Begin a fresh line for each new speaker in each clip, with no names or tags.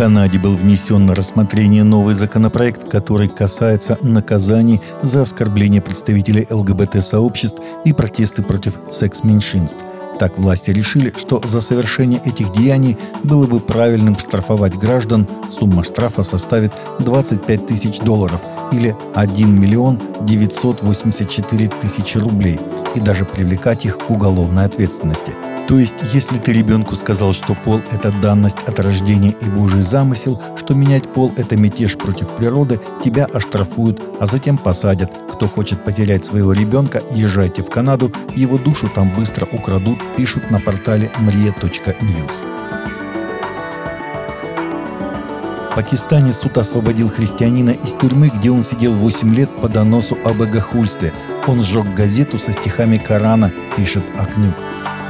Канаде был внесен на рассмотрение новый законопроект, который касается наказаний за оскорбление представителей ЛГБТ-сообществ и протесты против секс-меньшинств. Так власти решили, что за совершение этих деяний было бы правильным штрафовать граждан. Сумма штрафа составит 25 тысяч долларов или 1 миллион 984 тысячи рублей и даже привлекать их к уголовной ответственности – то есть, если ты ребенку сказал, что пол – это данность от рождения и Божий замысел, что менять пол – это мятеж против природы, тебя оштрафуют, а затем посадят. Кто хочет потерять своего ребенка, езжайте в Канаду, его душу там быстро украдут, пишут на портале mrie.news. В Пакистане суд освободил христианина из тюрьмы, где он сидел 8 лет по доносу об богохульстве. Он сжег газету со стихами Корана, пишет Акнюк.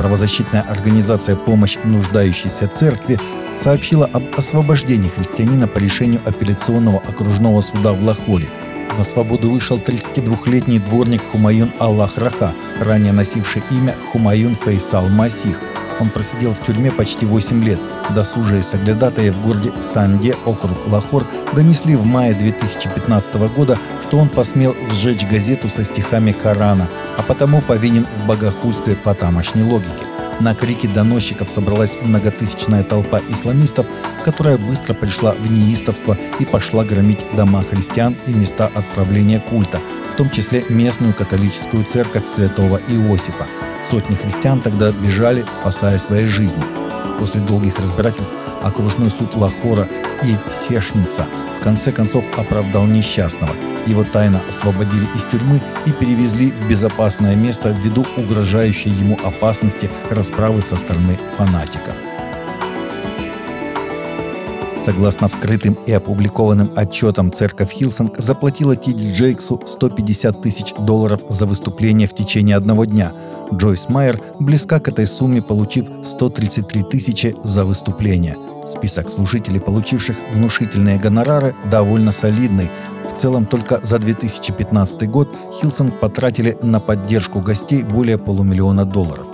Правозащитная организация «Помощь нуждающейся церкви» сообщила об освобождении христианина по решению апелляционного окружного суда в Лахоре. На свободу вышел 32-летний дворник Хумаюн Аллах Раха, ранее носивший имя Хумаюн Фейсал Масих. Он просидел в тюрьме почти 8 лет. Досужие соглядатые в городе Санде, округ Лахор, донесли в мае 2015 года, что он посмел сжечь газету со стихами Корана, а потому повинен в богохульстве по тамошней логике. На крики доносчиков собралась многотысячная толпа исламистов, которая быстро пришла в неистовство и пошла громить дома христиан и места отправления культа, в том числе местную католическую церковь святого Иосифа – Сотни христиан тогда бежали, спасая свои жизни. После долгих разбирательств окружной суд Лахора и Сешниса в конце концов оправдал несчастного. Его тайно освободили из тюрьмы и перевезли в безопасное место ввиду угрожающей ему опасности расправы со стороны фанатиков. Согласно вскрытым и опубликованным отчетам, церковь Хилсонг заплатила Ти Ди Джейксу 150 тысяч долларов за выступление в течение одного дня. Джойс Майер близка к этой сумме, получив 133 тысячи за выступление. Список служителей, получивших внушительные гонорары, довольно солидный. В целом только за 2015 год Хилсонг потратили на поддержку гостей более полумиллиона долларов.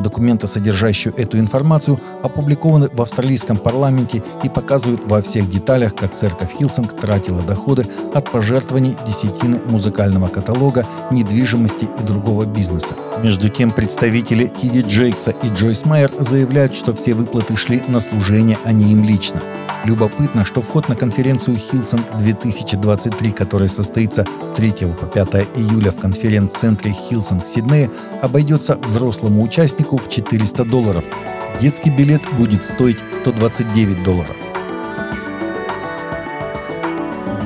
Документы, содержащие эту информацию, опубликованы в австралийском парламенте и показывают во всех деталях, как церковь Хилсонг тратила доходы от пожертвований десятины музыкального каталога, недвижимости и другого бизнеса. Между тем, представители Ти Ди Джейкса и Джойс Майер заявляют, что все выплаты шли на служение, а не им лично. Любопытно, что вход на конференцию Хилсонг 2023, которая состоится с 3 по 5 июля в конференц-центре Хилсонг в Сиднее, обойдется взрослому участнику в 400 долларов. Детский билет будет стоить 129 долларов.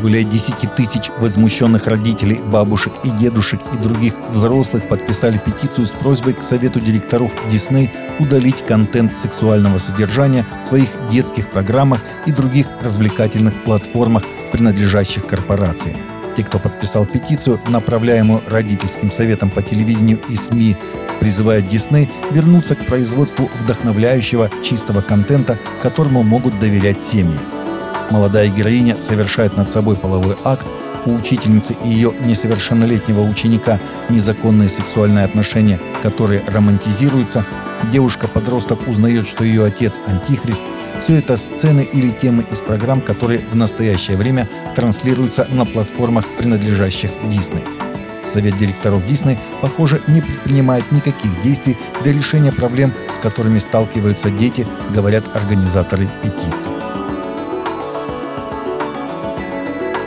Более 10 тысяч возмущенных родителей, бабушек и дедушек и других взрослых подписали петицию с просьбой к Совету директоров Дисней удалить контент сексуального содержания в своих детских программах и других развлекательных платформах, принадлежащих корпорации. Те, кто подписал петицию, направляемую родительским советом по телевидению и СМИ, призывают Дисней вернуться к производству вдохновляющего чистого контента, которому могут доверять семьи. Молодая героиня совершает над собой половой акт, у учительницы и ее несовершеннолетнего ученика незаконные сексуальные отношения, которые романтизируются, девушка-подросток узнает, что ее отец – антихрист. Все это сцены или темы из программ, которые в настоящее время транслируются на платформах, принадлежащих Дисней. Совет директоров Дисней, похоже, не предпринимает никаких действий для решения проблем, с которыми сталкиваются дети, говорят организаторы петиции.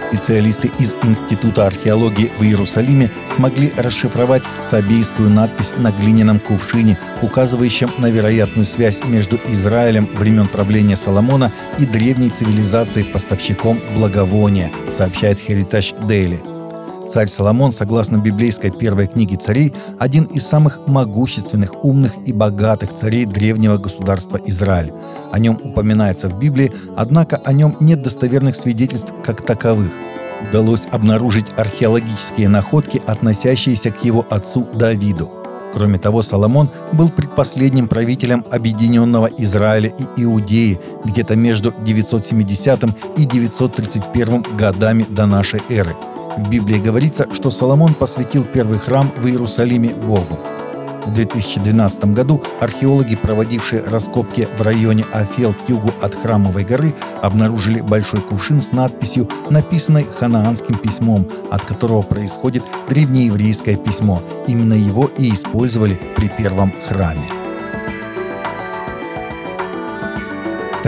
Специалисты из Института археологии в Иерусалиме смогли расшифровать сабейскую надпись на глиняном кувшине, указывающем на вероятную связь между Израилем времен правления Соломона и древней цивилизацией поставщиком благовония, сообщает Heritage Daily. Царь Соломон, согласно библейской первой книге царей, один из самых могущественных, умных и богатых царей древнего государства Израиль. О нем упоминается в Библии, однако о нем нет достоверных свидетельств как таковых. Удалось обнаружить археологические находки, относящиеся к его отцу Давиду. Кроме того, Соломон был предпоследним правителем объединенного Израиля и Иудеи где-то между 970 и 931 годами до нашей эры – в Библии говорится, что Соломон посвятил первый храм в Иерусалиме Богу. В 2012 году археологи, проводившие раскопки в районе Афел к югу от Храмовой горы, обнаружили большой кувшин с надписью, написанной ханаанским письмом, от которого происходит древнееврейское письмо. Именно его и использовали при первом храме.